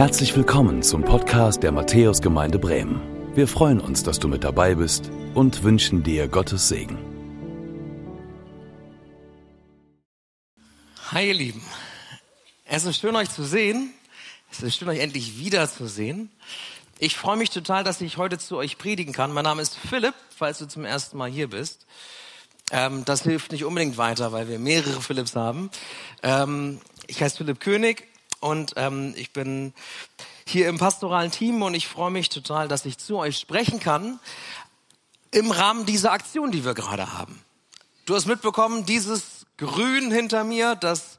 Herzlich willkommen zum Podcast der Matthäusgemeinde Bremen. Wir freuen uns, dass du mit dabei bist und wünschen dir Gottes Segen. Hi ihr Lieben, es ist schön euch zu sehen. Es ist schön euch endlich wiederzusehen. Ich freue mich total, dass ich heute zu euch predigen kann. Mein Name ist Philipp, falls du zum ersten Mal hier bist. Ähm, das hilft nicht unbedingt weiter, weil wir mehrere Philipps haben. Ähm, ich heiße Philipp König und ähm, ich bin hier im pastoralen Team und ich freue mich total, dass ich zu euch sprechen kann im Rahmen dieser Aktion, die wir gerade haben. Du hast mitbekommen, dieses Grün hinter mir, das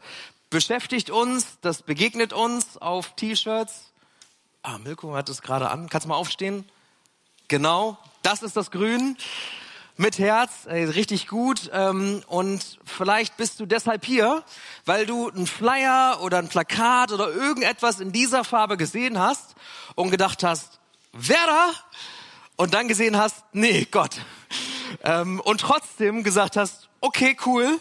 beschäftigt uns, das begegnet uns auf T-Shirts. Ah, Milko hat es gerade an. Kannst du mal aufstehen? Genau, das ist das Grün mit Herz, ey, richtig gut. Ähm, und vielleicht bist du deshalb hier, weil du einen Flyer oder ein Plakat oder irgendetwas in dieser Farbe gesehen hast und gedacht hast, wer da? Und dann gesehen hast, nee, Gott. Ähm, und trotzdem gesagt hast, okay, cool,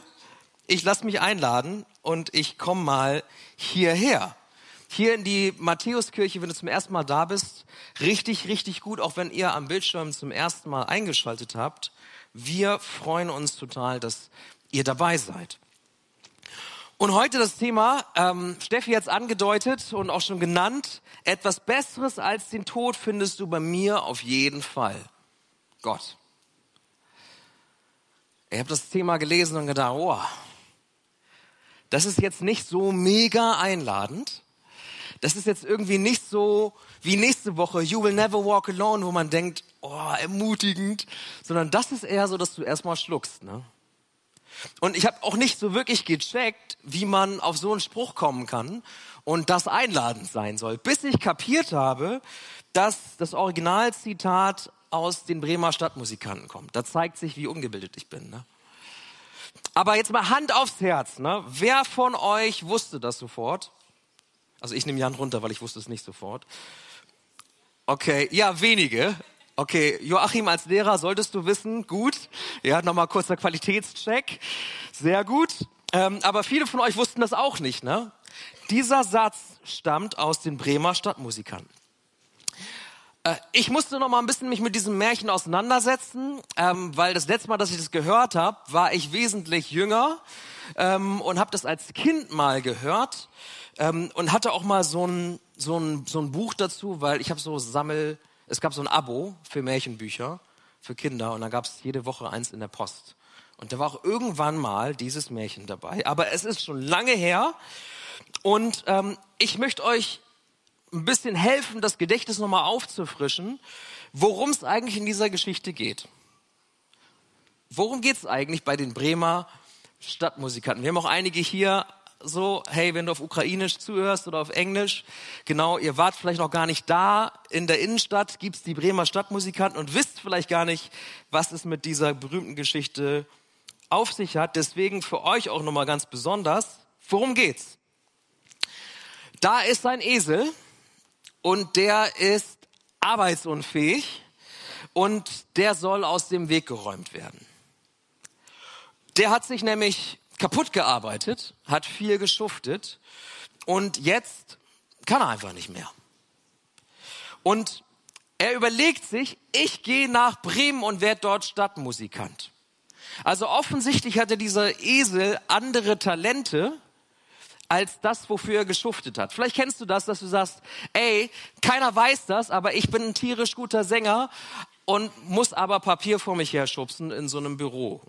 ich lass mich einladen und ich komme mal hierher hier in die Matthäuskirche, wenn du zum ersten Mal da bist, richtig, richtig gut, auch wenn ihr am Bildschirm zum ersten Mal eingeschaltet habt. Wir freuen uns total, dass ihr dabei seid. Und heute das Thema, ähm, Steffi hat es angedeutet und auch schon genannt, etwas Besseres als den Tod findest du bei mir auf jeden Fall. Gott. Ich habe das Thema gelesen und gedacht, oh, das ist jetzt nicht so mega einladend. Das ist jetzt irgendwie nicht so wie nächste Woche, You Will Never Walk Alone, wo man denkt, oh, ermutigend, sondern das ist eher so, dass du erstmal schluckst. Ne? Und ich habe auch nicht so wirklich gecheckt, wie man auf so einen Spruch kommen kann und das einladend sein soll, bis ich kapiert habe, dass das Originalzitat aus den Bremer Stadtmusikanten kommt. Da zeigt sich, wie ungebildet ich bin. Ne? Aber jetzt mal Hand aufs Herz. Ne? Wer von euch wusste das sofort? Also ich nehme Jan runter, weil ich wusste es nicht sofort. Okay, ja, wenige. Okay, Joachim als Lehrer solltest du wissen, gut. Ja, nochmal kurzer Qualitätscheck. Sehr gut. Ähm, aber viele von euch wussten das auch nicht, ne? Dieser Satz stammt aus den Bremer Stadtmusikern. Äh, ich musste noch mal ein bisschen mich mit diesem Märchen auseinandersetzen, ähm, weil das letzte Mal, dass ich das gehört habe, war ich wesentlich jünger ähm, und habe das als Kind mal gehört ähm, und hatte auch mal so ein, so, ein, so ein Buch dazu, weil ich habe so Sammel, es gab so ein Abo für Märchenbücher für Kinder und da gab es jede Woche eins in der Post. Und da war auch irgendwann mal dieses Märchen dabei. Aber es ist schon lange her und ähm, ich möchte euch ein bisschen helfen, das Gedächtnis nochmal aufzufrischen, worum es eigentlich in dieser Geschichte geht. Worum geht es eigentlich bei den Bremer Stadtmusikanten? Wir haben auch einige hier so, hey, wenn du auf Ukrainisch zuhörst oder auf Englisch, genau, ihr wart vielleicht noch gar nicht da. In der Innenstadt gibt's die Bremer Stadtmusikanten und wisst vielleicht gar nicht, was es mit dieser berühmten Geschichte auf sich hat. Deswegen für euch auch nochmal ganz besonders, worum geht's? Da ist ein Esel und der ist arbeitsunfähig und der soll aus dem Weg geräumt werden. Der hat sich nämlich kaputt gearbeitet, hat viel geschuftet und jetzt kann er einfach nicht mehr. Und er überlegt sich, ich gehe nach Bremen und werde dort Stadtmusikant. Also offensichtlich hatte dieser Esel andere Talente als das, wofür er geschuftet hat. Vielleicht kennst du das, dass du sagst, ey, keiner weiß das, aber ich bin ein tierisch guter Sänger und muss aber Papier vor mich herschubsen in so einem Büro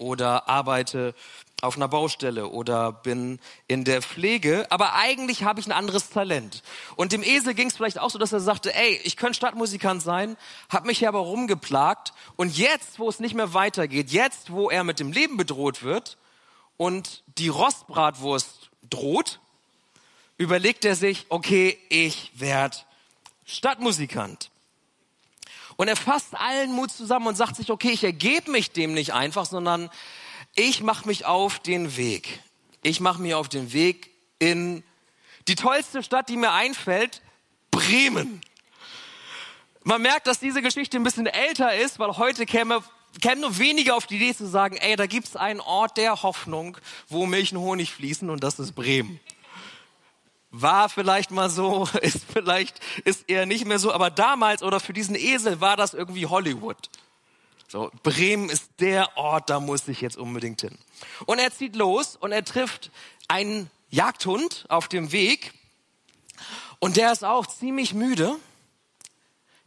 oder arbeite auf einer Baustelle oder bin in der Pflege, aber eigentlich habe ich ein anderes Talent. Und dem Esel ging es vielleicht auch so, dass er sagte, ey, ich könnte Stadtmusikant sein, habe mich hier aber rumgeplagt und jetzt, wo es nicht mehr weitergeht, jetzt, wo er mit dem Leben bedroht wird und die Rostbratwurst droht, überlegt er sich, okay, ich werde Stadtmusikant. Und er fasst allen Mut zusammen und sagt sich, okay, ich ergebe mich dem nicht einfach, sondern ich mache mich auf den Weg. Ich mache mich auf den Weg in die tollste Stadt, die mir einfällt, Bremen. Man merkt, dass diese Geschichte ein bisschen älter ist, weil heute käme kämen nur wenige auf die Idee zu sagen, ey, da gibt's einen Ort der Hoffnung, wo Milch und Honig fließen und das ist Bremen. War vielleicht mal so, ist vielleicht, ist eher nicht mehr so, aber damals oder für diesen Esel war das irgendwie Hollywood. So, Bremen ist der Ort, da muss ich jetzt unbedingt hin. Und er zieht los und er trifft einen Jagdhund auf dem Weg und der ist auch ziemlich müde.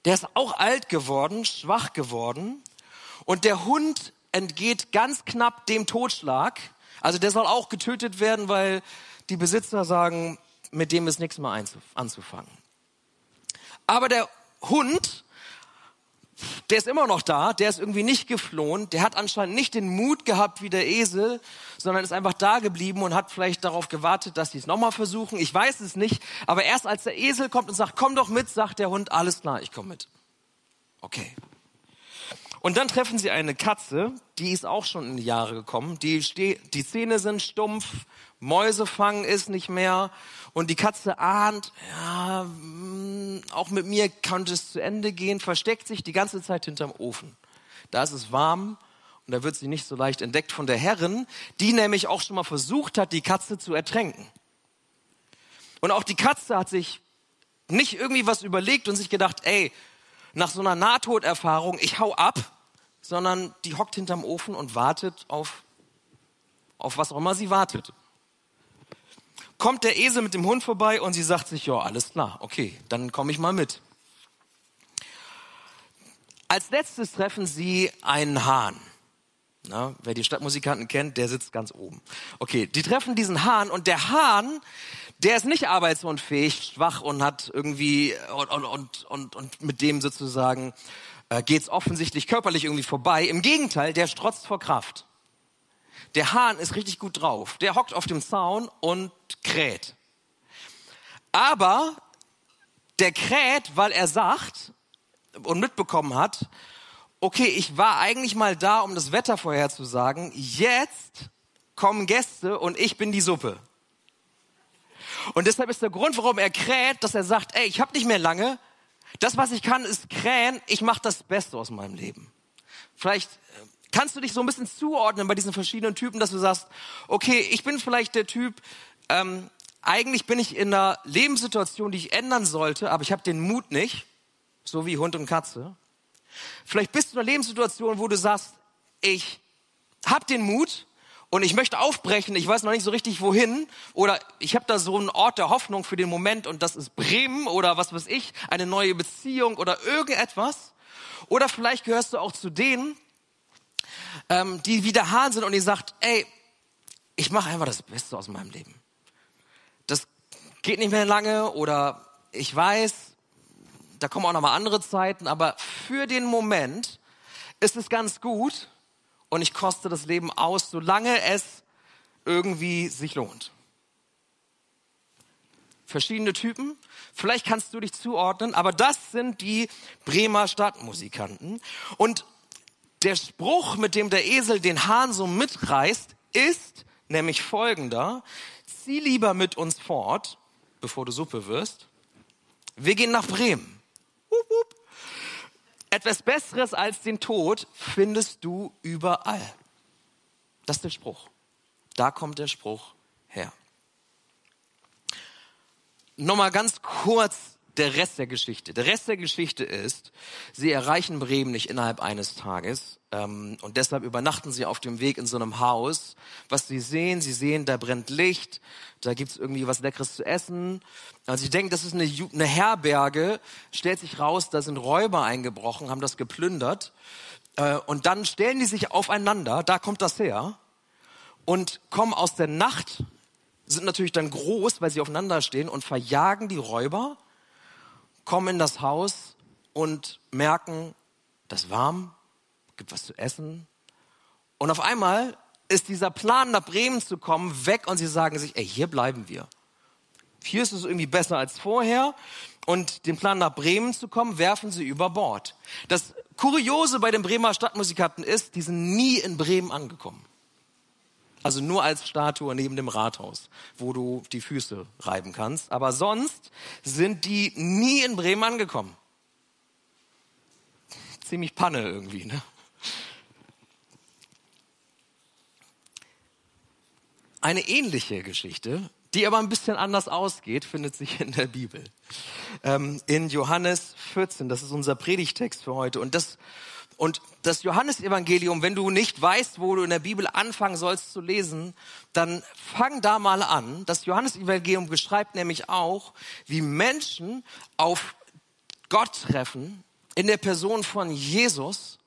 Der ist auch alt geworden, schwach geworden und der Hund entgeht ganz knapp dem Totschlag. Also der soll auch getötet werden, weil die Besitzer sagen, mit dem ist nichts mehr anzufangen. Aber der Hund, der ist immer noch da, der ist irgendwie nicht geflohen, der hat anscheinend nicht den Mut gehabt wie der Esel, sondern ist einfach da geblieben und hat vielleicht darauf gewartet, dass sie es nochmal versuchen. Ich weiß es nicht, aber erst als der Esel kommt und sagt, komm doch mit, sagt der Hund, alles klar, ich komme mit. Okay. Und dann treffen sie eine Katze, die ist auch schon in die Jahre gekommen. Die, die Zähne sind stumpf, Mäuse fangen ist nicht mehr. Und die Katze ahnt, ja, mm, auch mit mir könnte es zu Ende gehen, versteckt sich die ganze Zeit hinterm Ofen. Da ist es warm und da wird sie nicht so leicht entdeckt von der Herrin, die nämlich auch schon mal versucht hat, die Katze zu ertränken. Und auch die Katze hat sich nicht irgendwie was überlegt und sich gedacht, ey, nach so einer Nahtoderfahrung, ich hau ab, sondern die hockt hinterm Ofen und wartet auf, auf was auch immer sie wartet. Kommt der Esel mit dem Hund vorbei und sie sagt sich, ja, alles klar, okay, dann komme ich mal mit. Als letztes treffen sie einen Hahn. Na, wer die Stadtmusikanten kennt, der sitzt ganz oben. Okay, die treffen diesen Hahn und der Hahn, der ist nicht arbeitsunfähig, schwach und hat irgendwie und, und, und, und mit dem sozusagen äh, geht es offensichtlich körperlich irgendwie vorbei. Im Gegenteil, der strotzt vor Kraft. Der Hahn ist richtig gut drauf. Der hockt auf dem Zaun und kräht. Aber der kräht, weil er sagt und mitbekommen hat, okay, ich war eigentlich mal da, um das Wetter vorherzusagen. Jetzt kommen Gäste und ich bin die Suppe. Und deshalb ist der Grund, warum er kräht, dass er sagt, ey, ich habe nicht mehr lange. Das, was ich kann, ist krähen. Ich mache das Beste aus meinem Leben. Vielleicht äh, kannst du dich so ein bisschen zuordnen bei diesen verschiedenen Typen, dass du sagst, okay, ich bin vielleicht der Typ, ähm, eigentlich bin ich in einer Lebenssituation, die ich ändern sollte, aber ich habe den Mut nicht, so wie Hund und Katze. Vielleicht bist du in einer Lebenssituation, wo du sagst, ich habe den Mut und ich möchte aufbrechen, ich weiß noch nicht so richtig wohin oder ich habe da so einen Ort der Hoffnung für den Moment und das ist Bremen oder was weiß ich, eine neue Beziehung oder irgendetwas. Oder vielleicht gehörst du auch zu denen, ähm, die wieder Hahn sind und die sagt, ey, ich mache einfach das Beste aus meinem Leben. Das geht nicht mehr lange oder ich weiß, da kommen auch noch mal andere Zeiten, aber für den Moment ist es ganz gut und ich koste das Leben aus, solange es irgendwie sich lohnt. Verschiedene Typen, vielleicht kannst du dich zuordnen, aber das sind die Bremer Stadtmusikanten. Und der Spruch, mit dem der Esel den Hahn so mitreißt, ist nämlich folgender. Zieh lieber mit uns fort, bevor du Suppe wirst. Wir gehen nach Bremen. Hup, hup. Etwas Besseres als den Tod findest du überall. Das ist der Spruch. Da kommt der Spruch her. Nochmal ganz kurz der Rest der Geschichte. Der Rest der Geschichte ist, sie erreichen Bremen nicht innerhalb eines Tages ähm, und deshalb übernachten sie auf dem Weg in so einem Haus. Was sie sehen, sie sehen, da brennt Licht, da gibt's irgendwie was Leckeres zu essen. Also sie denken, das ist eine, eine Herberge, stellt sich raus, da sind Räuber eingebrochen, haben das geplündert äh, und dann stellen die sich aufeinander, da kommt das her und kommen aus der Nacht sind natürlich dann groß, weil sie aufeinander stehen und verjagen die Räuber kommen in das Haus und merken, das ist warm, gibt was zu essen. Und auf einmal ist dieser Plan, nach Bremen zu kommen, weg und sie sagen sich, ey, hier bleiben wir. Hier ist es irgendwie besser als vorher. Und den Plan, nach Bremen zu kommen, werfen sie über Bord. Das Kuriose bei den Bremer Stadtmusikanten ist, die sind nie in Bremen angekommen. Also nur als Statue neben dem Rathaus, wo du die Füße reiben kannst. Aber sonst sind die nie in Bremen angekommen. Ziemlich Panne irgendwie, ne? Eine ähnliche Geschichte die aber ein bisschen anders ausgeht, findet sich in der Bibel. Ähm, in Johannes 14, das ist unser Predigtext für heute. Und das, und das Johannesevangelium, wenn du nicht weißt, wo du in der Bibel anfangen sollst zu lesen, dann fang da mal an. Das Johannesevangelium beschreibt nämlich auch, wie Menschen auf Gott treffen in der Person von Jesus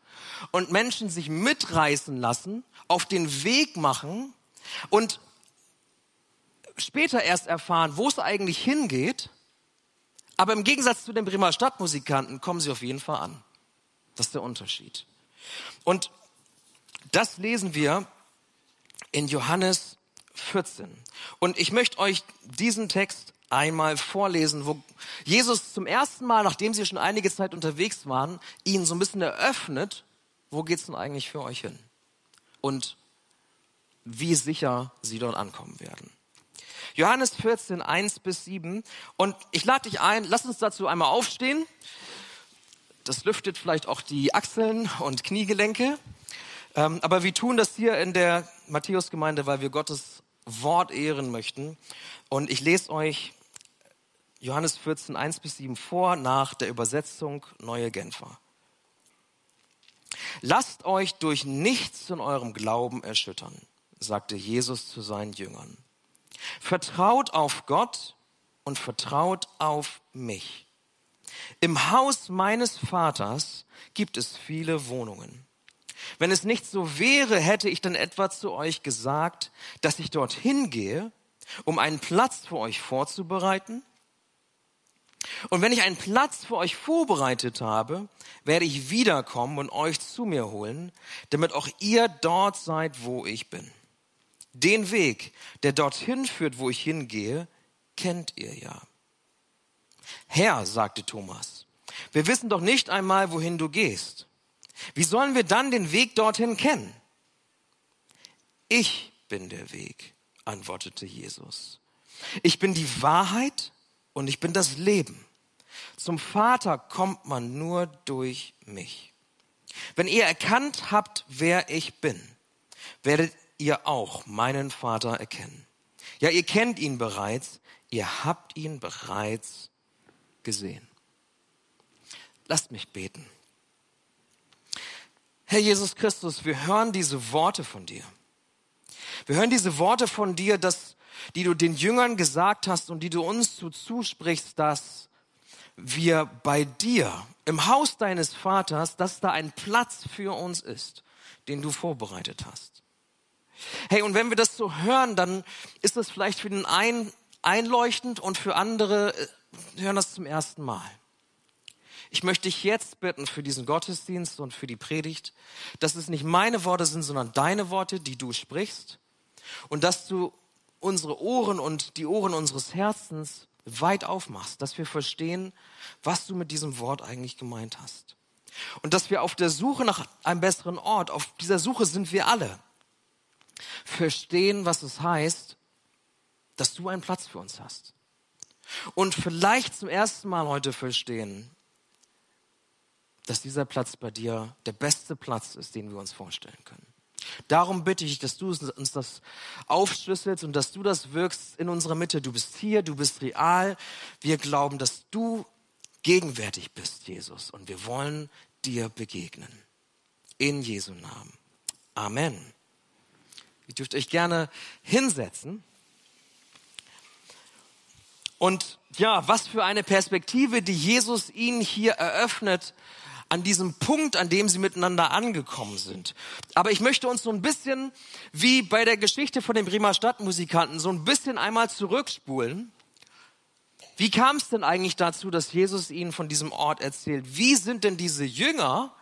und Menschen sich mitreißen lassen, auf den Weg machen und später erst erfahren, wo es eigentlich hingeht. Aber im Gegensatz zu den Bremer Stadtmusikanten kommen sie auf jeden Fall an. Das ist der Unterschied. Und das lesen wir in Johannes 14. Und ich möchte euch diesen Text einmal vorlesen, wo Jesus zum ersten Mal, nachdem sie schon einige Zeit unterwegs waren, ihnen so ein bisschen eröffnet, wo geht's denn eigentlich für euch hin? Und wie sicher sie dort ankommen werden. Johannes 14, 1 bis 7. Und ich lade dich ein, lass uns dazu einmal aufstehen. Das lüftet vielleicht auch die Achseln und Kniegelenke. Ähm, aber wir tun das hier in der Matthäusgemeinde, weil wir Gottes Wort ehren möchten. Und ich lese euch Johannes 14, 1 bis 7 vor, nach der Übersetzung Neue Genfer. Lasst euch durch nichts in eurem Glauben erschüttern, sagte Jesus zu seinen Jüngern. Vertraut auf Gott und vertraut auf mich. Im Haus meines Vaters gibt es viele Wohnungen. Wenn es nicht so wäre, hätte ich dann etwa zu euch gesagt, dass ich dorthin gehe, um einen Platz für euch vorzubereiten? Und wenn ich einen Platz für euch vorbereitet habe, werde ich wiederkommen und euch zu mir holen, damit auch ihr dort seid, wo ich bin. Den Weg, der dorthin führt, wo ich hingehe, kennt ihr ja. Herr, sagte Thomas, wir wissen doch nicht einmal, wohin du gehst. Wie sollen wir dann den Weg dorthin kennen? Ich bin der Weg, antwortete Jesus. Ich bin die Wahrheit und ich bin das Leben. Zum Vater kommt man nur durch mich. Wenn ihr erkannt habt, wer ich bin, werdet ihr auch meinen Vater erkennen. Ja, ihr kennt ihn bereits, ihr habt ihn bereits gesehen. Lasst mich beten. Herr Jesus Christus, wir hören diese Worte von dir. Wir hören diese Worte von dir, dass, die du den Jüngern gesagt hast und die du uns zu zusprichst, dass wir bei dir im Haus deines Vaters, dass da ein Platz für uns ist, den du vorbereitet hast. Hey, und wenn wir das so hören, dann ist das vielleicht für den einen einleuchtend und für andere äh, hören das zum ersten Mal. Ich möchte dich jetzt bitten für diesen Gottesdienst und für die Predigt, dass es nicht meine Worte sind, sondern deine Worte, die du sprichst. Und dass du unsere Ohren und die Ohren unseres Herzens weit aufmachst, dass wir verstehen, was du mit diesem Wort eigentlich gemeint hast. Und dass wir auf der Suche nach einem besseren Ort, auf dieser Suche sind wir alle, verstehen, was es heißt, dass du einen Platz für uns hast und vielleicht zum ersten Mal heute verstehen, dass dieser Platz bei dir der beste Platz ist, den wir uns vorstellen können. Darum bitte ich, dass du uns das aufschlüsselst und dass du das wirkst in unserer Mitte. Du bist hier, du bist real. Wir glauben, dass du gegenwärtig bist, Jesus. Und wir wollen dir begegnen. In Jesu Namen. Amen. Ihr dürft euch gerne hinsetzen. Und ja, was für eine Perspektive, die Jesus ihnen hier eröffnet an diesem Punkt, an dem sie miteinander angekommen sind. Aber ich möchte uns so ein bisschen, wie bei der Geschichte von den Bremer Stadtmusikanten, so ein bisschen einmal zurückspulen. Wie kam es denn eigentlich dazu, dass Jesus ihnen von diesem Ort erzählt? Wie sind denn diese Jünger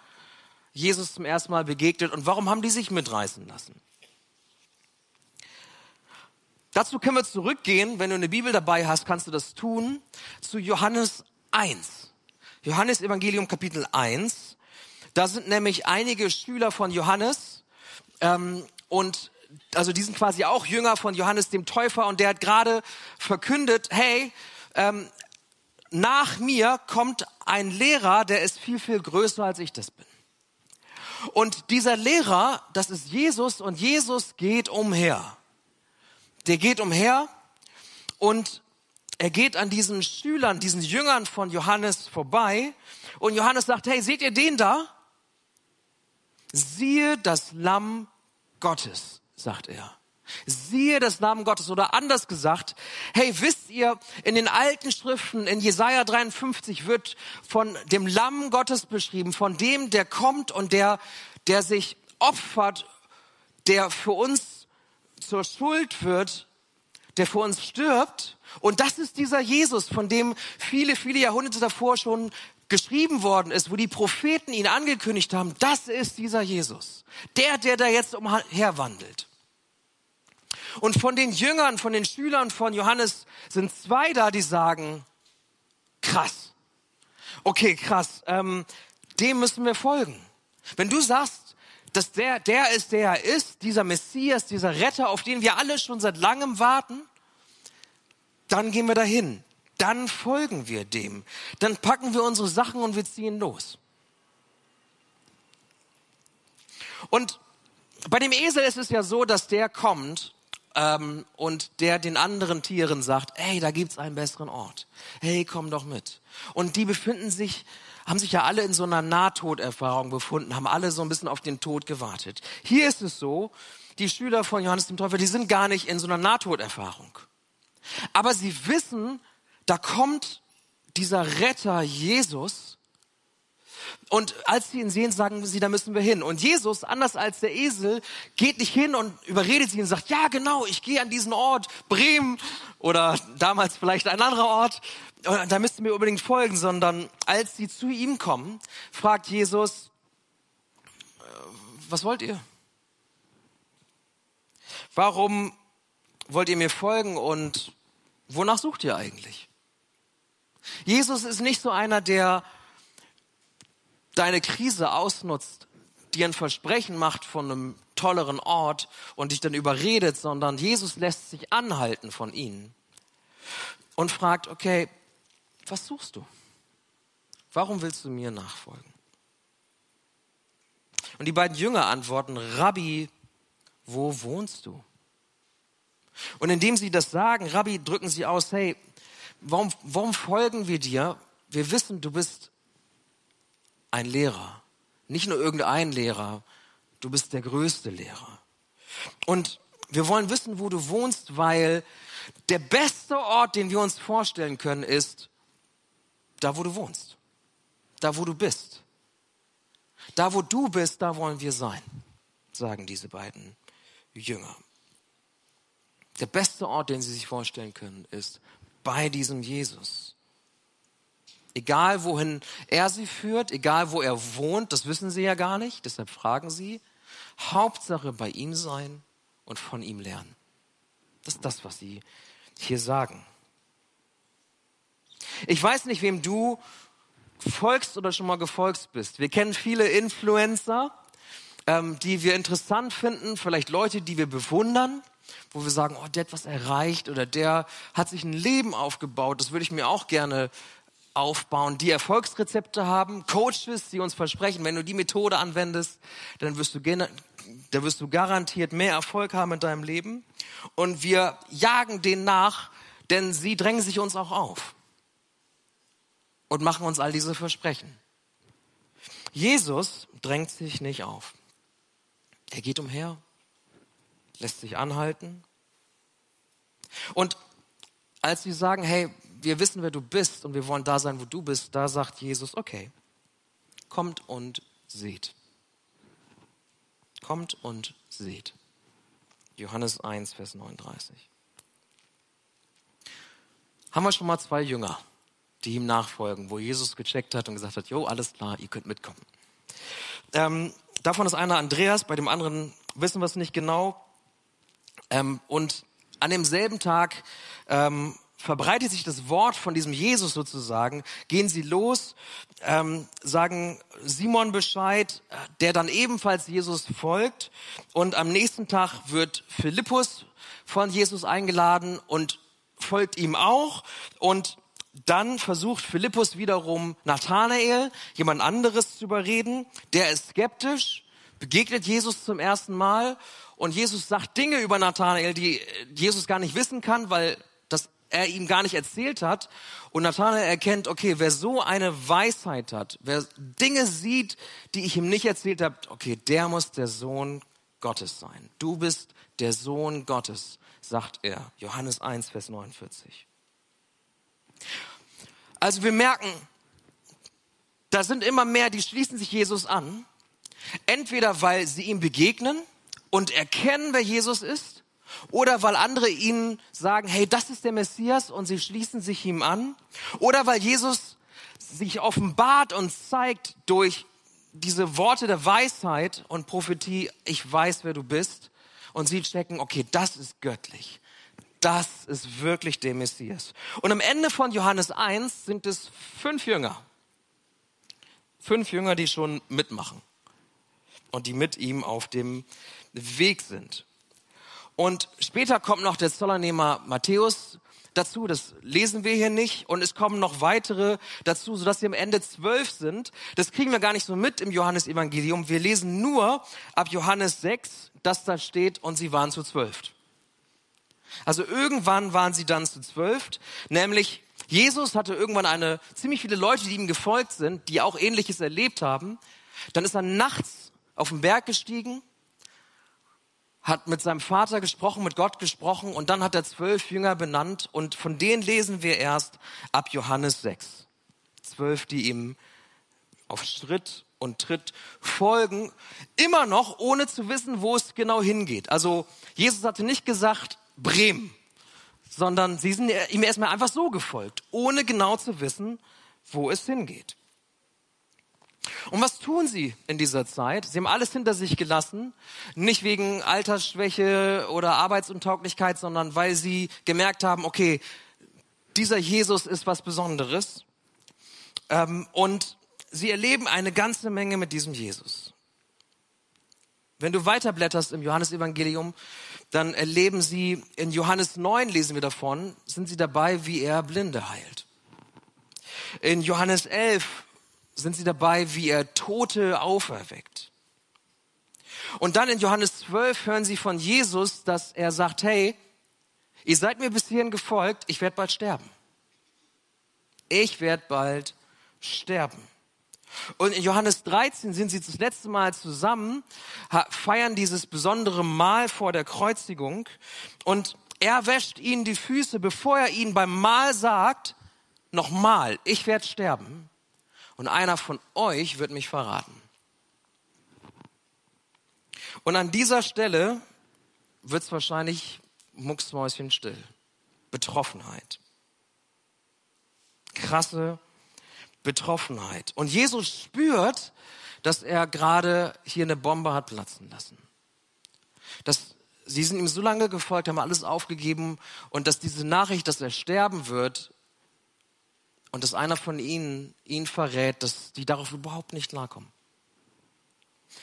Jesus zum ersten Mal begegnet und warum haben die sich mitreißen lassen? Dazu können wir zurückgehen. Wenn du eine Bibel dabei hast, kannst du das tun. Zu Johannes 1. Johannes Evangelium Kapitel 1. Da sind nämlich einige Schüler von Johannes ähm, und also die sind quasi auch Jünger von Johannes dem Täufer und der hat gerade verkündet, hey, ähm, nach mir kommt ein Lehrer, der ist viel, viel größer als ich das bin. Und dieser Lehrer, das ist Jesus und Jesus geht umher der geht umher und er geht an diesen Schülern, diesen Jüngern von Johannes vorbei und Johannes sagt, hey, seht ihr den da? Siehe das Lamm Gottes, sagt er. Siehe das Lamm Gottes oder anders gesagt, hey, wisst ihr, in den alten Schriften, in Jesaja 53 wird von dem Lamm Gottes beschrieben, von dem, der kommt und der, der sich opfert, der für uns zur Schuld wird, der für uns stirbt. Und das ist dieser Jesus, von dem viele, viele Jahrhunderte davor schon geschrieben worden ist, wo die Propheten ihn angekündigt haben, das ist dieser Jesus. Der, der da jetzt umherwandelt. Und von den Jüngern, von den Schülern von Johannes sind zwei da, die sagen, krass. Okay, krass. Ähm, dem müssen wir folgen. Wenn du sagst, dass der, der ist, der er ist, dieser Messias, dieser Retter, auf den wir alle schon seit langem warten, dann gehen wir dahin. Dann folgen wir dem. Dann packen wir unsere Sachen und wir ziehen los. Und bei dem Esel ist es ja so, dass der kommt ähm, und der den anderen Tieren sagt, hey, da gibt's einen besseren Ort. Hey, komm doch mit. Und die befinden sich, haben sich ja alle in so einer Nahtoderfahrung befunden, haben alle so ein bisschen auf den Tod gewartet. Hier ist es so, die Schüler von Johannes dem Täufer, die sind gar nicht in so einer Nahtoderfahrung. Aber sie wissen, da kommt dieser Retter Jesus und als sie ihn sehen, sagen sie, da müssen wir hin. Und Jesus, anders als der Esel, geht nicht hin und überredet sie und sagt, ja genau, ich gehe an diesen Ort, Bremen oder damals vielleicht ein anderer Ort, da müsst ihr mir unbedingt folgen, sondern als sie zu ihm kommen, fragt Jesus, äh, was wollt ihr? Warum wollt ihr mir folgen und wonach sucht ihr eigentlich? Jesus ist nicht so einer, der deine Krise ausnutzt, dir ein Versprechen macht von einem tolleren Ort und dich dann überredet, sondern Jesus lässt sich anhalten von ihnen und fragt, okay, was suchst du? Warum willst du mir nachfolgen? Und die beiden Jünger antworten, Rabbi, wo wohnst du? Und indem sie das sagen, Rabbi, drücken sie aus, hey, warum, warum folgen wir dir? Wir wissen, du bist ein Lehrer. Nicht nur irgendein Lehrer, du bist der größte Lehrer. Und wir wollen wissen, wo du wohnst, weil der beste Ort, den wir uns vorstellen können, ist da, wo du wohnst. Da, wo du bist. Da, wo du bist, da wollen wir sein, sagen diese beiden Jünger. Der beste Ort, den sie sich vorstellen können, ist bei diesem Jesus. Egal wohin er sie führt, egal wo er wohnt, das wissen sie ja gar nicht, deshalb fragen sie. Hauptsache bei ihm sein und von ihm lernen. Das ist das, was sie hier sagen. Ich weiß nicht, wem du folgst oder schon mal gefolgt bist. Wir kennen viele Influencer, ähm, die wir interessant finden, vielleicht Leute, die wir bewundern, wo wir sagen, oh, der hat was erreicht oder der hat sich ein Leben aufgebaut, das würde ich mir auch gerne aufbauen, die Erfolgsrezepte haben, Coaches, die uns versprechen, wenn du die Methode anwendest, dann wirst du, da wirst du garantiert mehr Erfolg haben in deinem Leben. Und wir jagen denen nach, denn sie drängen sich uns auch auf und machen uns all diese Versprechen. Jesus drängt sich nicht auf. Er geht umher, lässt sich anhalten. Und als sie sagen, hey, wir wissen, wer du bist und wir wollen da sein, wo du bist, da sagt Jesus, okay, kommt und seht. Kommt und seht. Johannes 1, Vers 39. Haben wir schon mal zwei Jünger, die ihm nachfolgen, wo Jesus gecheckt hat und gesagt hat, jo, alles klar, ihr könnt mitkommen. Ähm, davon ist einer Andreas, bei dem anderen wissen wir es nicht genau. Ähm, und an demselben Tag ähm, verbreitet sich das Wort von diesem Jesus sozusagen, gehen sie los, ähm, sagen Simon Bescheid, der dann ebenfalls Jesus folgt. Und am nächsten Tag wird Philippus von Jesus eingeladen und folgt ihm auch. Und dann versucht Philippus wiederum Nathanael, jemand anderes zu überreden. Der ist skeptisch, begegnet Jesus zum ersten Mal und Jesus sagt Dinge über Nathanael, die Jesus gar nicht wissen kann, weil er ihm gar nicht erzählt hat. Und Nathanael erkennt, okay, wer so eine Weisheit hat, wer Dinge sieht, die ich ihm nicht erzählt habe, okay, der muss der Sohn Gottes sein. Du bist der Sohn Gottes, sagt er. Johannes 1, Vers 49. Also wir merken, da sind immer mehr, die schließen sich Jesus an. Entweder weil sie ihm begegnen und erkennen, wer Jesus ist, oder weil andere ihnen sagen, hey, das ist der Messias und sie schließen sich ihm an, oder weil Jesus sich offenbart und zeigt durch diese Worte der Weisheit und Prophetie, ich weiß, wer du bist, und sie checken, okay, das ist göttlich. Das ist wirklich der Messias. Und am Ende von Johannes 1 sind es fünf Jünger. Fünf Jünger, die schon mitmachen und die mit ihm auf dem Weg sind. Und später kommt noch der Zollernehmer Matthäus dazu, das lesen wir hier nicht. Und es kommen noch weitere dazu, sodass sie am Ende zwölf sind. Das kriegen wir gar nicht so mit im Johannesevangelium. Wir lesen nur ab Johannes 6, dass da steht, und sie waren zu zwölf. Also irgendwann waren sie dann zu zwölf, nämlich Jesus hatte irgendwann eine, ziemlich viele Leute, die ihm gefolgt sind, die auch ähnliches erlebt haben. Dann ist er nachts auf den Berg gestiegen hat mit seinem Vater gesprochen, mit Gott gesprochen und dann hat er zwölf Jünger benannt und von denen lesen wir erst ab Johannes 6. Zwölf, die ihm auf Schritt und Tritt folgen, immer noch ohne zu wissen, wo es genau hingeht. Also Jesus hatte nicht gesagt Bremen, sondern sie sind ihm erstmal einfach so gefolgt, ohne genau zu wissen, wo es hingeht. Und was tun sie in dieser Zeit? Sie haben alles hinter sich gelassen, nicht wegen Altersschwäche oder Arbeitsuntauglichkeit, sondern weil sie gemerkt haben, okay, dieser Jesus ist was Besonderes. Ähm, und sie erleben eine ganze Menge mit diesem Jesus. Wenn du weiterblätterst im Johannesevangelium, dann erleben sie, in Johannes 9 lesen wir davon, sind sie dabei, wie er Blinde heilt. In Johannes 11 sind sie dabei, wie er Tote auferweckt. Und dann in Johannes 12 hören sie von Jesus, dass er sagt, hey, ihr seid mir bis hierhin gefolgt, ich werde bald sterben. Ich werde bald sterben. Und in Johannes 13 sind sie das letzte Mal zusammen, feiern dieses besondere Mahl vor der Kreuzigung und er wäscht ihnen die Füße, bevor er ihnen beim Mahl sagt, nochmal, ich werde sterben und einer von euch wird mich verraten. Und an dieser Stelle wird es wahrscheinlich mucksmäuschen still. Betroffenheit. Krasse Betroffenheit. Und Jesus spürt, dass er gerade hier eine Bombe hat platzen lassen. Dass sie sind ihm so lange gefolgt, haben alles aufgegeben und dass diese Nachricht, dass er sterben wird, und dass einer von ihnen ihn verrät, dass die darauf überhaupt nicht klarkommen.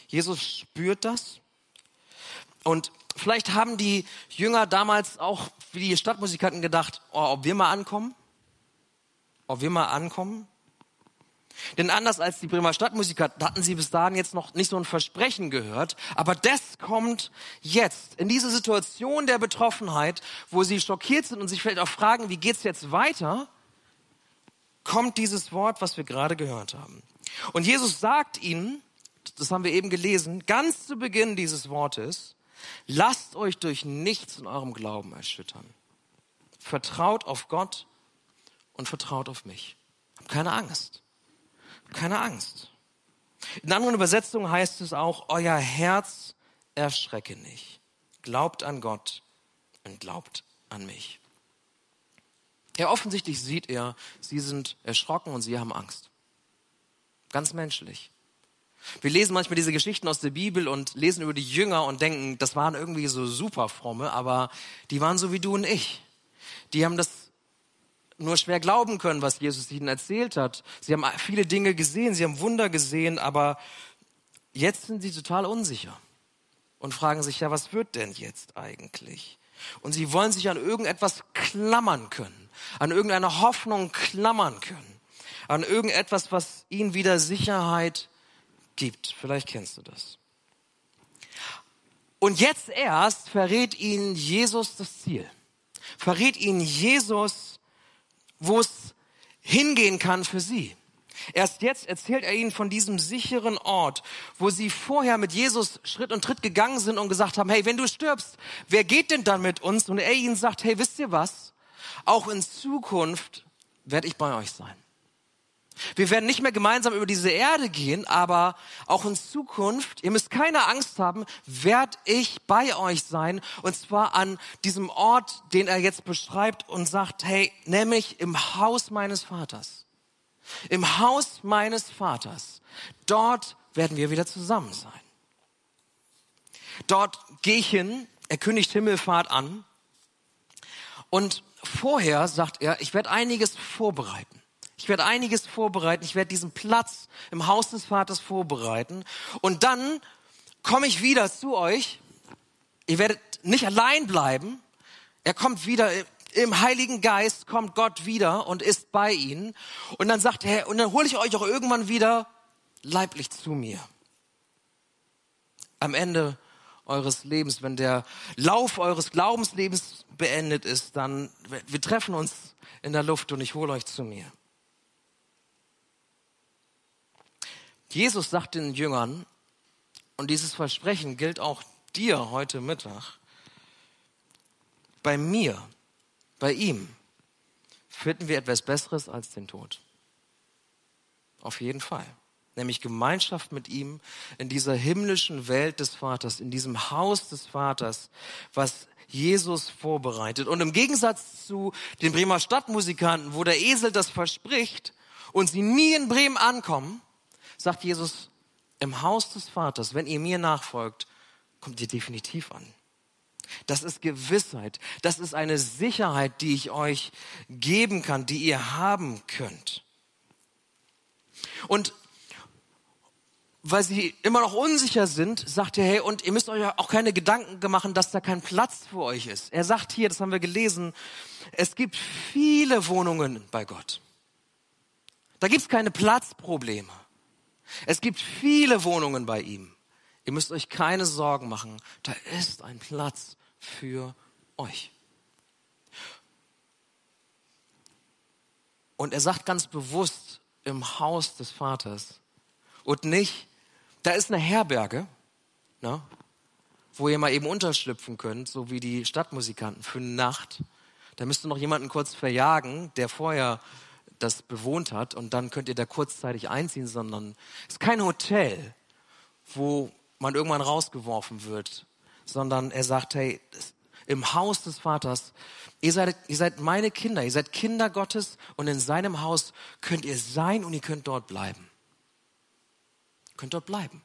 Jesus spürt das. Und vielleicht haben die Jünger damals auch wie die Stadtmusikanten gedacht, oh, ob wir mal ankommen? Ob wir mal ankommen? Denn anders als die Bremer Stadtmusikanten hatten sie bis dahin jetzt noch nicht so ein Versprechen gehört. Aber das kommt jetzt in diese Situation der Betroffenheit, wo sie schockiert sind und sich vielleicht auch fragen, wie geht's jetzt weiter? kommt dieses Wort, was wir gerade gehört haben. Und Jesus sagt ihnen, das haben wir eben gelesen, ganz zu Beginn dieses Wortes, lasst euch durch nichts in eurem Glauben erschüttern. Vertraut auf Gott und vertraut auf mich. Hab keine Angst. Keine Angst. In anderen Übersetzungen heißt es auch, euer Herz erschrecke nicht. Glaubt an Gott und glaubt an mich. Ja, offensichtlich sieht er, sie sind erschrocken und sie haben Angst. Ganz menschlich. Wir lesen manchmal diese Geschichten aus der Bibel und lesen über die Jünger und denken, das waren irgendwie so super fromme, aber die waren so wie du und ich. Die haben das nur schwer glauben können, was Jesus ihnen erzählt hat. Sie haben viele Dinge gesehen, sie haben Wunder gesehen, aber jetzt sind sie total unsicher und fragen sich, ja, was wird denn jetzt eigentlich? Und sie wollen sich an irgendetwas klammern können, an irgendeine Hoffnung klammern können, an irgendetwas, was ihnen wieder Sicherheit gibt. Vielleicht kennst du das. Und jetzt erst verrät ihnen Jesus das Ziel. verrät ihnen Jesus, wo es hingehen kann für sie. Erst jetzt erzählt er ihnen von diesem sicheren Ort, wo sie vorher mit Jesus Schritt und Tritt gegangen sind und gesagt haben, hey, wenn du stirbst, wer geht denn dann mit uns? Und er ihnen sagt, hey, wisst ihr was? Auch in Zukunft werde ich bei euch sein. Wir werden nicht mehr gemeinsam über diese Erde gehen, aber auch in Zukunft, ihr müsst keine Angst haben, werde ich bei euch sein. Und zwar an diesem Ort, den er jetzt beschreibt und sagt, hey, nämlich im Haus meines Vaters. Im Haus meines Vaters. Dort werden wir wieder zusammen sein. Dort gehe ich hin, er kündigt Himmelfahrt an. Und vorher sagt er, ich werde einiges vorbereiten. Ich werde einiges vorbereiten. Ich werde diesen Platz im Haus des Vaters vorbereiten. Und dann komme ich wieder zu euch. Ihr werdet nicht allein bleiben. Er kommt wieder im Heiligen Geist kommt Gott wieder und ist bei ihnen. Und dann sagt er, und dann hole ich euch auch irgendwann wieder leiblich zu mir. Am Ende eures Lebens, wenn der Lauf eures Glaubenslebens beendet ist, dann, wir treffen uns in der Luft und ich hole euch zu mir. Jesus sagt den Jüngern, und dieses Versprechen gilt auch dir heute Mittag, bei mir bei ihm finden wir etwas Besseres als den Tod. Auf jeden Fall. Nämlich Gemeinschaft mit ihm in dieser himmlischen Welt des Vaters, in diesem Haus des Vaters, was Jesus vorbereitet. Und im Gegensatz zu den Bremer Stadtmusikanten, wo der Esel das verspricht und sie nie in Bremen ankommen, sagt Jesus, im Haus des Vaters, wenn ihr mir nachfolgt, kommt ihr definitiv an. Das ist Gewissheit. Das ist eine Sicherheit, die ich euch geben kann, die ihr haben könnt. Und weil sie immer noch unsicher sind, sagt er, hey, und ihr müsst euch auch keine Gedanken machen, dass da kein Platz für euch ist. Er sagt hier, das haben wir gelesen, es gibt viele Wohnungen bei Gott. Da gibt es keine Platzprobleme. Es gibt viele Wohnungen bei ihm. Ihr müsst euch keine Sorgen machen. Da ist ein Platz für euch. Und er sagt ganz bewusst im Haus des Vaters und nicht, da ist eine Herberge, ne, wo ihr mal eben unterschlüpfen könnt, so wie die Stadtmusikanten für eine Nacht. Da müsst ihr noch jemanden kurz verjagen, der vorher das bewohnt hat und dann könnt ihr da kurzzeitig einziehen, sondern es ist kein Hotel, wo man irgendwann rausgeworfen wird, sondern er sagt, hey, im Haus des Vaters, ihr seid, ihr seid meine Kinder, ihr seid Kinder Gottes und in seinem Haus könnt ihr sein und ihr könnt dort bleiben. Ihr könnt dort bleiben.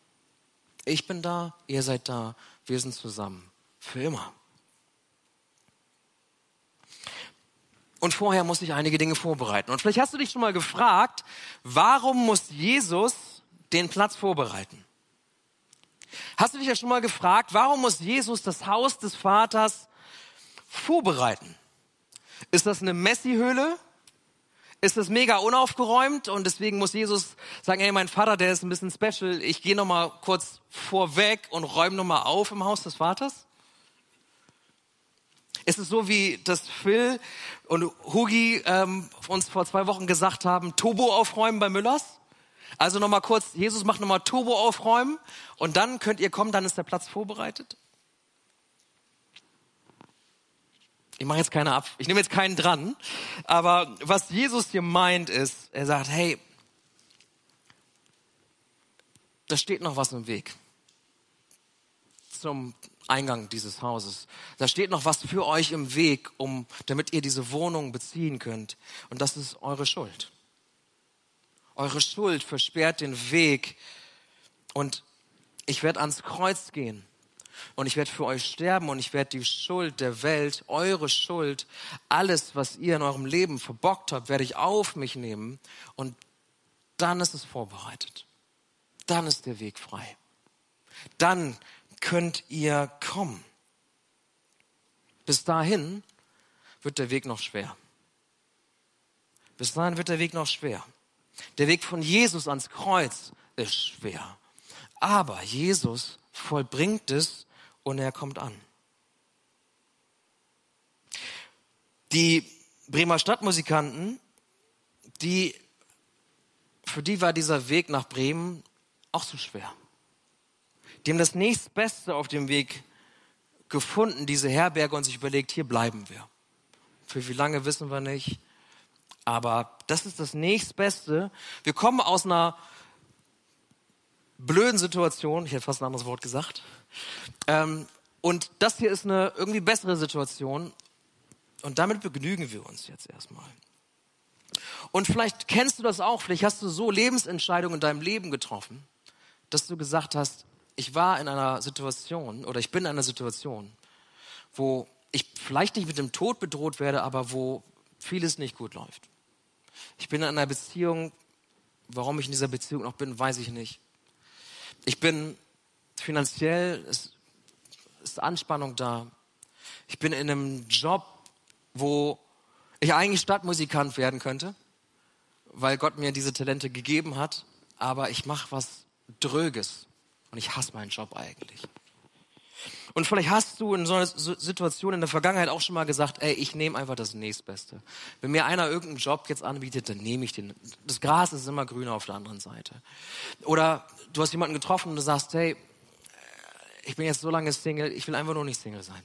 Ich bin da, ihr seid da, wir sind zusammen. Für immer. Und vorher muss ich einige Dinge vorbereiten. Und vielleicht hast du dich schon mal gefragt, warum muss Jesus den Platz vorbereiten? Hast du dich ja schon mal gefragt, warum muss Jesus das Haus des Vaters vorbereiten? Ist das eine Messi-Höhle? Ist das mega unaufgeräumt und deswegen muss Jesus sagen, hey, mein Vater, der ist ein bisschen special, ich gehe noch mal kurz vorweg und räume noch mal auf im Haus des Vaters? Ist es so, wie das Phil und Hugi ähm, uns vor zwei Wochen gesagt haben, Turbo aufräumen bei Müllers? Also nochmal kurz, Jesus macht nochmal Turbo aufräumen und dann könnt ihr kommen, dann ist der Platz vorbereitet. Ich mache jetzt keine ab, ich nehme jetzt keinen dran, aber was Jesus hier meint ist, er sagt, hey, da steht noch was im Weg zum Eingang dieses Hauses. Da steht noch was für euch im Weg, um, damit ihr diese Wohnung beziehen könnt. Und das ist eure Schuld. Eure Schuld versperrt den Weg und ich werde ans Kreuz gehen und ich werde für euch sterben und ich werde die Schuld der Welt, eure Schuld, alles, was ihr in eurem Leben verbockt habt, werde ich auf mich nehmen und dann ist es vorbereitet. Dann ist der Weg frei. Dann könnt ihr kommen. Bis dahin wird der Weg noch schwer. Bis dahin wird der Weg noch schwer. Der Weg von Jesus ans Kreuz ist schwer. Aber Jesus vollbringt es und er kommt an. Die Bremer Stadtmusikanten, die, für die war dieser Weg nach Bremen auch zu schwer. Die haben das nächstbeste auf dem Weg gefunden, diese Herberge, und sich überlegt, hier bleiben wir. Für wie lange wissen wir nicht. Aber das ist das nächstbeste. Wir kommen aus einer blöden Situation, ich hätte fast ein anderes Wort gesagt. Ähm, und das hier ist eine irgendwie bessere Situation. Und damit begnügen wir uns jetzt erstmal. Und vielleicht kennst du das auch, vielleicht hast du so Lebensentscheidungen in deinem Leben getroffen, dass du gesagt hast, ich war in einer Situation oder ich bin in einer Situation, wo ich vielleicht nicht mit dem Tod bedroht werde, aber wo vieles nicht gut läuft. Ich bin in einer Beziehung, warum ich in dieser Beziehung noch bin, weiß ich nicht. Ich bin finanziell, es ist Anspannung da. Ich bin in einem Job, wo ich eigentlich Stadtmusikant werden könnte, weil Gott mir diese Talente gegeben hat, aber ich mache was Dröges und ich hasse meinen Job eigentlich. Und vielleicht hast du in so einer Situation in der Vergangenheit auch schon mal gesagt, ey, ich nehme einfach das nächstbeste. Wenn mir einer irgendeinen Job jetzt anbietet, dann nehme ich den. Das Gras ist immer grüner auf der anderen Seite. Oder du hast jemanden getroffen und du sagst, hey, ich bin jetzt so lange Single, ich will einfach nur nicht Single sein.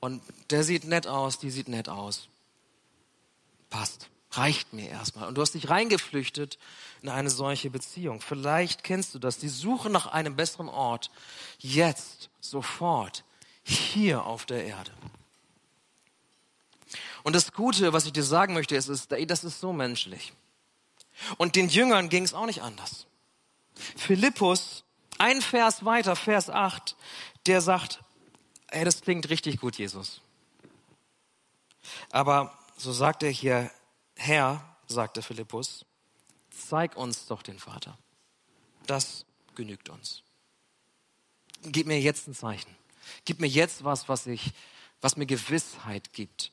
Und der sieht nett aus, die sieht nett aus. Passt. Reicht mir erstmal. Und du hast dich reingeflüchtet in eine solche Beziehung. Vielleicht kennst du das. Die Suche nach einem besseren Ort. Jetzt, sofort, hier auf der Erde. Und das Gute, was ich dir sagen möchte, ist, ist das ist so menschlich. Und den Jüngern ging es auch nicht anders. Philippus, ein Vers weiter, Vers 8, der sagt, ey, das klingt richtig gut, Jesus. Aber so sagt er hier, Herr, sagte Philippus, zeig uns doch den Vater. Das genügt uns. Gib mir jetzt ein Zeichen. Gib mir jetzt was, was ich, was mir Gewissheit gibt.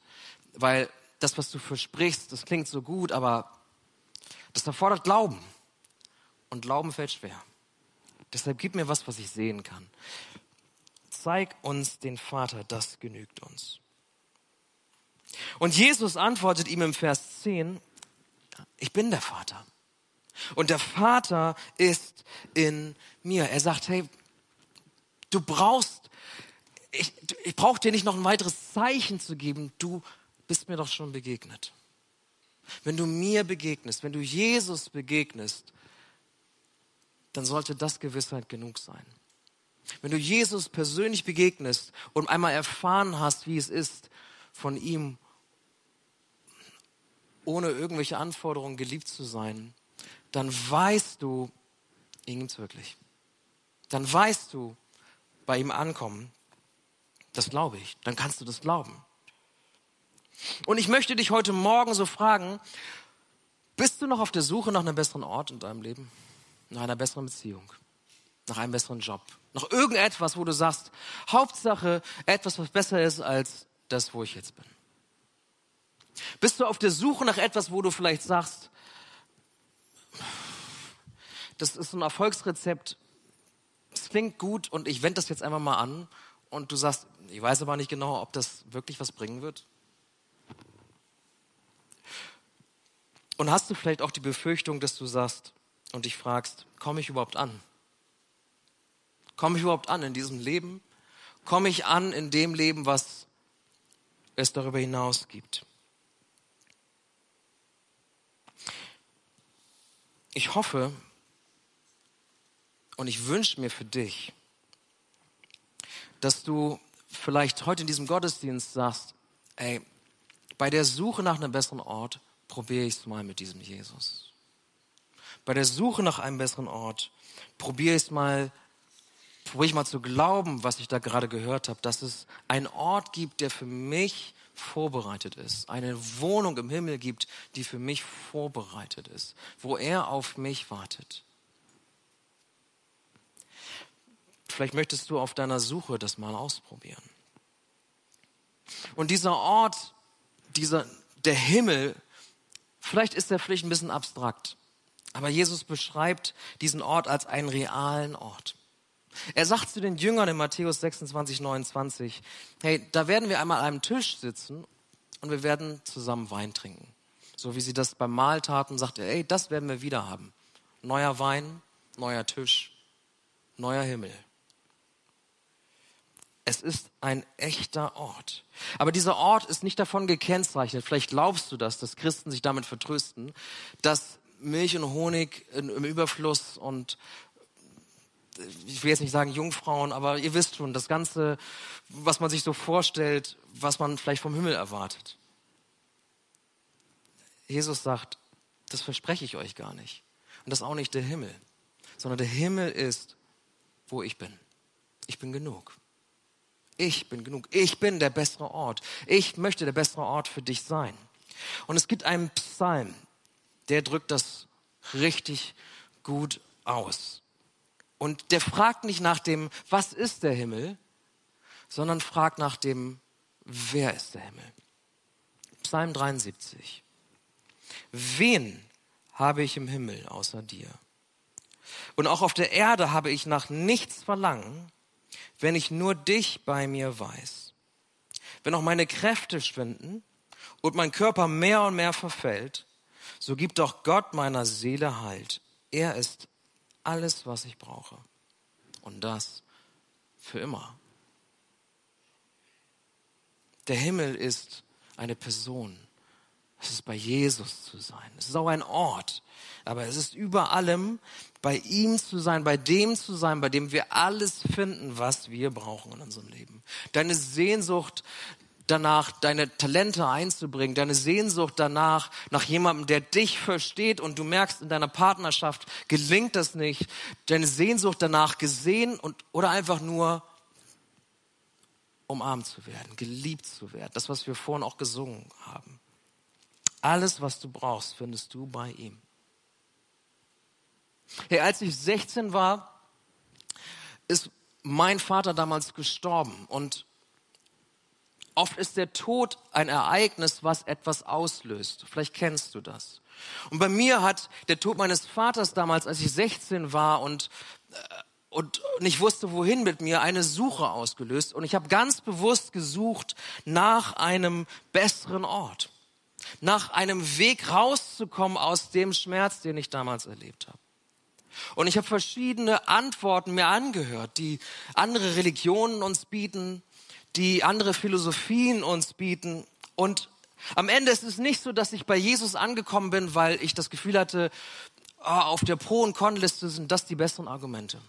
Weil das, was du versprichst, das klingt so gut, aber das erfordert Glauben. Und Glauben fällt schwer. Deshalb gib mir was, was ich sehen kann. Zeig uns den Vater, das genügt uns. Und Jesus antwortet ihm im Vers 10, ich bin der Vater. Und der Vater ist in mir. Er sagt, hey, du brauchst, ich, ich brauche dir nicht noch ein weiteres Zeichen zu geben. Du bist mir doch schon begegnet. Wenn du mir begegnest, wenn du Jesus begegnest, dann sollte das Gewissheit genug sein. Wenn du Jesus persönlich begegnest und einmal erfahren hast, wie es ist, von ihm ohne irgendwelche Anforderungen geliebt zu sein, dann weißt du, ihm gibt's wirklich. Dann weißt du, bei ihm ankommen, das glaube ich. Dann kannst du das glauben. Und ich möchte dich heute Morgen so fragen, bist du noch auf der Suche nach einem besseren Ort in deinem Leben? Nach einer besseren Beziehung? Nach einem besseren Job? Nach irgendetwas, wo du sagst, Hauptsache etwas, was besser ist als das, wo ich jetzt bin? Bist du auf der Suche nach etwas, wo du vielleicht sagst, das ist ein Erfolgsrezept, es klingt gut und ich wende das jetzt einfach mal an und du sagst, ich weiß aber nicht genau, ob das wirklich was bringen wird? Und hast du vielleicht auch die Befürchtung, dass du sagst und dich fragst, komme ich überhaupt an? Komme ich überhaupt an in diesem Leben? Komme ich an in dem Leben, was es darüber hinaus gibt? Ich hoffe und ich wünsche mir für dich, dass du vielleicht heute in diesem Gottesdienst sagst, ey, bei der Suche nach einem besseren Ort probiere ich es mal mit diesem Jesus. Bei der Suche nach einem besseren Ort probiere ich es mal, probiere ich mal zu glauben, was ich da gerade gehört habe, dass es einen Ort gibt, der für mich vorbereitet ist, eine Wohnung im Himmel gibt, die für mich vorbereitet ist, wo er auf mich wartet. Vielleicht möchtest du auf deiner Suche das mal ausprobieren. Und dieser Ort, dieser, der Himmel, vielleicht ist er vielleicht ein bisschen abstrakt, aber Jesus beschreibt diesen Ort als einen realen Ort. Er sagt zu den Jüngern in Matthäus 26, 29, hey, da werden wir einmal an einem Tisch sitzen und wir werden zusammen Wein trinken. So wie sie das beim Mahl taten, sagte er, ey, das werden wir wieder haben. Neuer Wein, neuer Tisch, neuer Himmel. Es ist ein echter Ort. Aber dieser Ort ist nicht davon gekennzeichnet, vielleicht glaubst du das, dass Christen sich damit vertrösten, dass Milch und Honig im Überfluss und ich will jetzt nicht sagen Jungfrauen, aber ihr wisst schon, das Ganze, was man sich so vorstellt, was man vielleicht vom Himmel erwartet. Jesus sagt, das verspreche ich euch gar nicht. Und das ist auch nicht der Himmel, sondern der Himmel ist, wo ich bin. Ich bin genug. Ich bin genug. Ich bin der bessere Ort. Ich möchte der bessere Ort für dich sein. Und es gibt einen Psalm, der drückt das richtig gut aus. Und der fragt nicht nach dem, was ist der Himmel, sondern fragt nach dem, wer ist der Himmel. Psalm 73. Wen habe ich im Himmel außer dir? Und auch auf der Erde habe ich nach nichts verlangen, wenn ich nur dich bei mir weiß. Wenn auch meine Kräfte schwinden und mein Körper mehr und mehr verfällt, so gibt doch Gott meiner Seele Halt. Er ist alles, was ich brauche. Und das für immer. Der Himmel ist eine Person. Es ist bei Jesus zu sein. Es ist auch ein Ort. Aber es ist über allem bei ihm zu sein, bei dem zu sein, bei dem wir alles finden, was wir brauchen in unserem Leben. Deine Sehnsucht danach, deine Talente einzubringen, deine Sehnsucht danach, nach jemandem, der dich versteht und du merkst, in deiner Partnerschaft gelingt das nicht, deine Sehnsucht danach gesehen und, oder einfach nur umarmt zu werden, geliebt zu werden. Das, was wir vorhin auch gesungen haben. Alles, was du brauchst, findest du bei ihm. Hey, als ich 16 war, ist mein Vater damals gestorben und oft ist der Tod ein Ereignis, was etwas auslöst. Vielleicht kennst du das. Und bei mir hat der Tod meines Vaters damals, als ich 16 war und äh, und nicht wusste, wohin mit mir, eine Suche ausgelöst. Und ich habe ganz bewusst gesucht nach einem besseren Ort nach einem Weg rauszukommen aus dem Schmerz, den ich damals erlebt habe. Und ich habe verschiedene Antworten mir angehört, die andere Religionen uns bieten, die andere Philosophien uns bieten. Und am Ende ist es nicht so, dass ich bei Jesus angekommen bin, weil ich das Gefühl hatte, oh, auf der Pro- und Con-Liste sind das die besseren Argumente.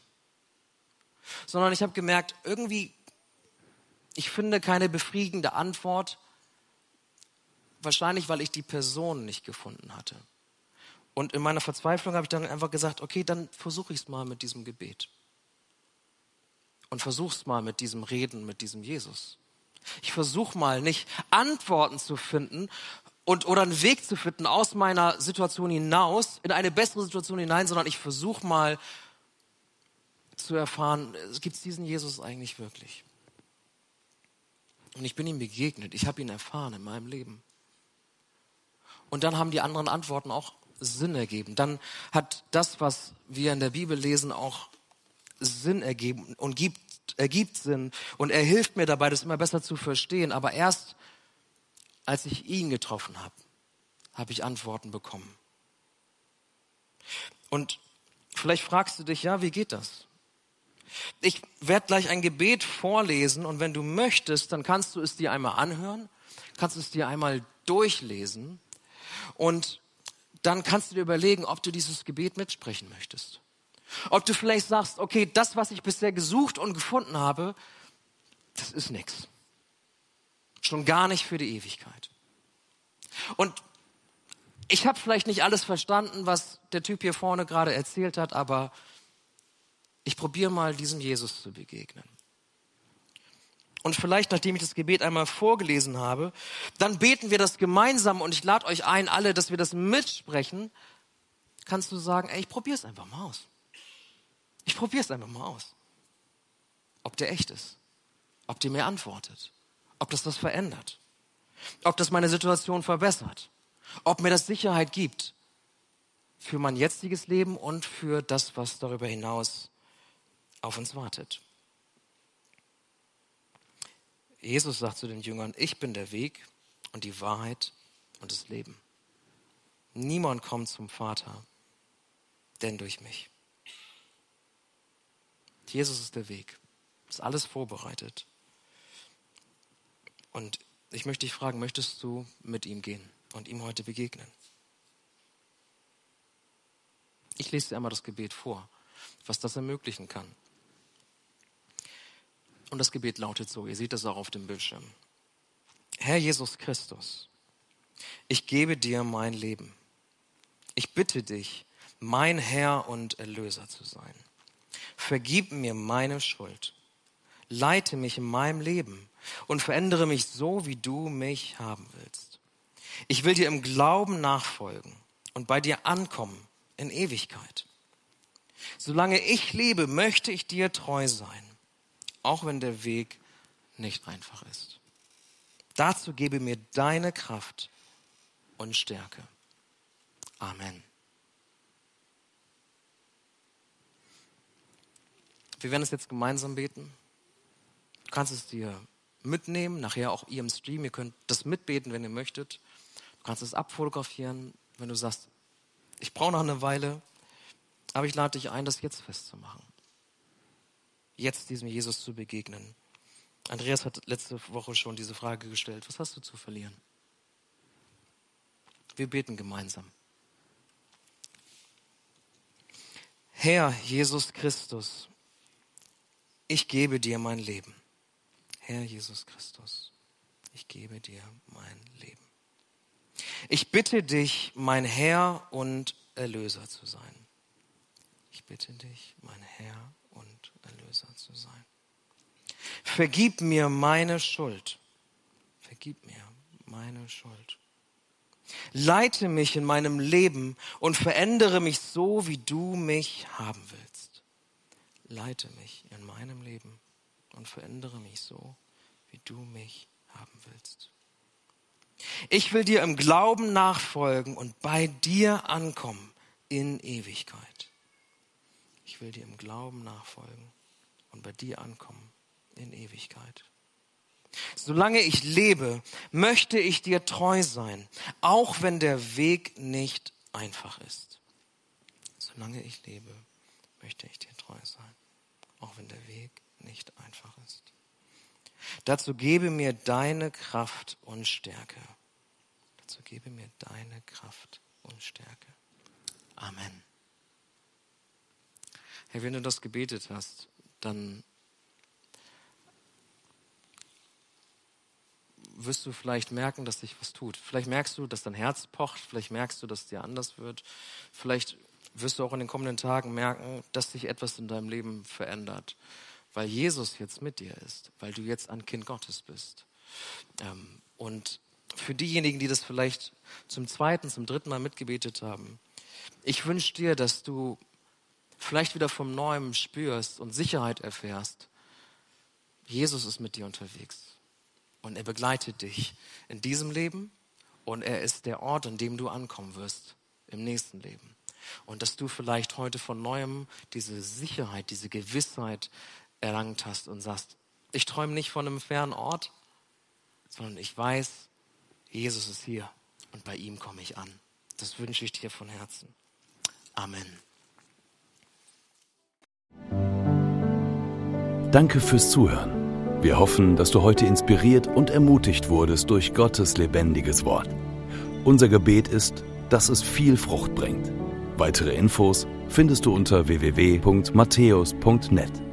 Sondern ich habe gemerkt, irgendwie, ich finde keine befriedigende Antwort Wahrscheinlich, weil ich die Person nicht gefunden hatte. Und in meiner Verzweiflung habe ich dann einfach gesagt, okay, dann versuche ich es mal mit diesem Gebet. Und versuch's mal mit diesem Reden, mit diesem Jesus. Ich versuche mal nicht Antworten zu finden und oder einen Weg zu finden aus meiner Situation hinaus in eine bessere Situation hinein, sondern ich versuche mal zu erfahren, gibt es diesen Jesus eigentlich wirklich? Und ich bin ihm begegnet, ich habe ihn erfahren in meinem Leben. Und dann haben die anderen Antworten auch Sinn ergeben. Dann hat das, was wir in der Bibel lesen, auch Sinn ergeben und gibt, ergibt Sinn. Und er hilft mir dabei, das immer besser zu verstehen. Aber erst als ich ihn getroffen habe, habe ich Antworten bekommen. Und vielleicht fragst du dich, ja, wie geht das? Ich werde gleich ein Gebet vorlesen und wenn du möchtest, dann kannst du es dir einmal anhören, kannst du es dir einmal durchlesen und dann kannst du dir überlegen, ob du dieses Gebet mitsprechen möchtest. Ob du vielleicht sagst, okay, das, was ich bisher gesucht und gefunden habe, das ist nichts. Schon gar nicht für die Ewigkeit. Und ich habe vielleicht nicht alles verstanden, was der Typ hier vorne gerade erzählt hat, aber ich probiere mal diesem Jesus zu begegnen. Und vielleicht, nachdem ich das Gebet einmal vorgelesen habe, dann beten wir das gemeinsam und ich lade euch ein, alle, dass wir das mitsprechen. Kannst du sagen, ey, ich probiere es einfach mal aus. Ich probiere es einfach mal aus. Ob der echt ist. Ob der mir antwortet. Ob das was verändert. Ob das meine Situation verbessert. Ob mir das Sicherheit gibt. Für mein jetziges Leben und für das, was darüber hinaus auf uns wartet. Jesus sagt zu den Jüngern, ich bin der Weg und die Wahrheit und das Leben. Niemand kommt zum Vater, denn durch mich. Jesus ist der Weg. Ist alles vorbereitet. Und ich möchte dich fragen, möchtest du mit ihm gehen und ihm heute begegnen? Ich lese dir einmal das Gebet vor, was das ermöglichen kann. Und das Gebet lautet so, ihr seht das auch auf dem Bildschirm. Herr Jesus Christus, ich gebe dir mein Leben. Ich bitte dich, mein Herr und Erlöser zu sein. Vergib mir meine Schuld. Leite mich in meinem Leben und verändere mich so, wie du mich haben willst. Ich will dir im Glauben nachfolgen und bei dir ankommen in Ewigkeit. Solange ich lebe, möchte ich dir treu sein, auch wenn der Weg nicht einfach ist. Dazu gebe mir deine Kraft und Stärke. Amen. Wir werden es jetzt gemeinsam beten. Du kannst es dir mitnehmen, nachher auch ihr im Stream. Ihr könnt das mitbeten, wenn ihr möchtet. Du kannst es abfotografieren, wenn du sagst, ich brauche noch eine Weile, aber ich lade dich ein, das jetzt festzumachen. Jetzt diesem Jesus zu begegnen. Andreas hat letzte Woche schon diese Frage gestellt. Was hast du zu verlieren? Wir beten gemeinsam. Herr Jesus Christus, ich gebe dir mein Leben. Herr Jesus Christus, ich gebe dir mein Leben. Ich bitte dich, mein Herr und Erlöser zu sein. Ich bitte dich, mein Herr und Erlöser zu sein. Vergib mir meine Schuld. Vergib mir meine Schuld. Leite mich in meinem Leben und verändere mich so, wie du mich haben willst. Leite mich in meinem Leben und verändere mich so, wie du mich haben willst. Ich will dir im Glauben nachfolgen und bei dir ankommen in Ewigkeit. Ich will dir im Glauben nachfolgen und bei dir ankommen in Ewigkeit. Solange ich lebe, möchte ich dir treu sein, auch wenn der Weg nicht einfach ist. Solange ich lebe, möchte ich dir treu sein, auch wenn der Weg nicht einfach ist. Dazu gebe mir deine Kraft und Stärke. Dazu gebe mir deine Kraft und Stärke. Amen. Herr, wenn du das gebetet hast, dann wirst du vielleicht merken, dass sich was tut. Vielleicht merkst du, dass dein Herz pocht, vielleicht merkst du, dass es dir anders wird. Vielleicht wirst du auch in den kommenden Tagen merken, dass sich etwas in deinem Leben verändert weil Jesus jetzt mit dir ist, weil du jetzt ein Kind Gottes bist. Ähm, und für diejenigen, die das vielleicht zum zweiten, zum dritten Mal mitgebetet haben, ich wünsche dir, dass du vielleicht wieder vom Neuem spürst und Sicherheit erfährst. Jesus ist mit dir unterwegs und er begleitet dich in diesem Leben und er ist der Ort, an dem du ankommen wirst im nächsten Leben. Und dass du vielleicht heute von neuem diese Sicherheit, diese Gewissheit erlangt hast und sagst, ich träume nicht von einem fernen Ort, sondern ich weiß, Jesus ist hier und bei ihm komme ich an. Das wünsche ich dir von Herzen. Amen. Danke fürs Zuhören. Wir hoffen, dass du heute inspiriert und ermutigt wurdest durch Gottes lebendiges Wort. Unser Gebet ist, dass es viel Frucht bringt. Weitere Infos findest du unter www.matthäus.net.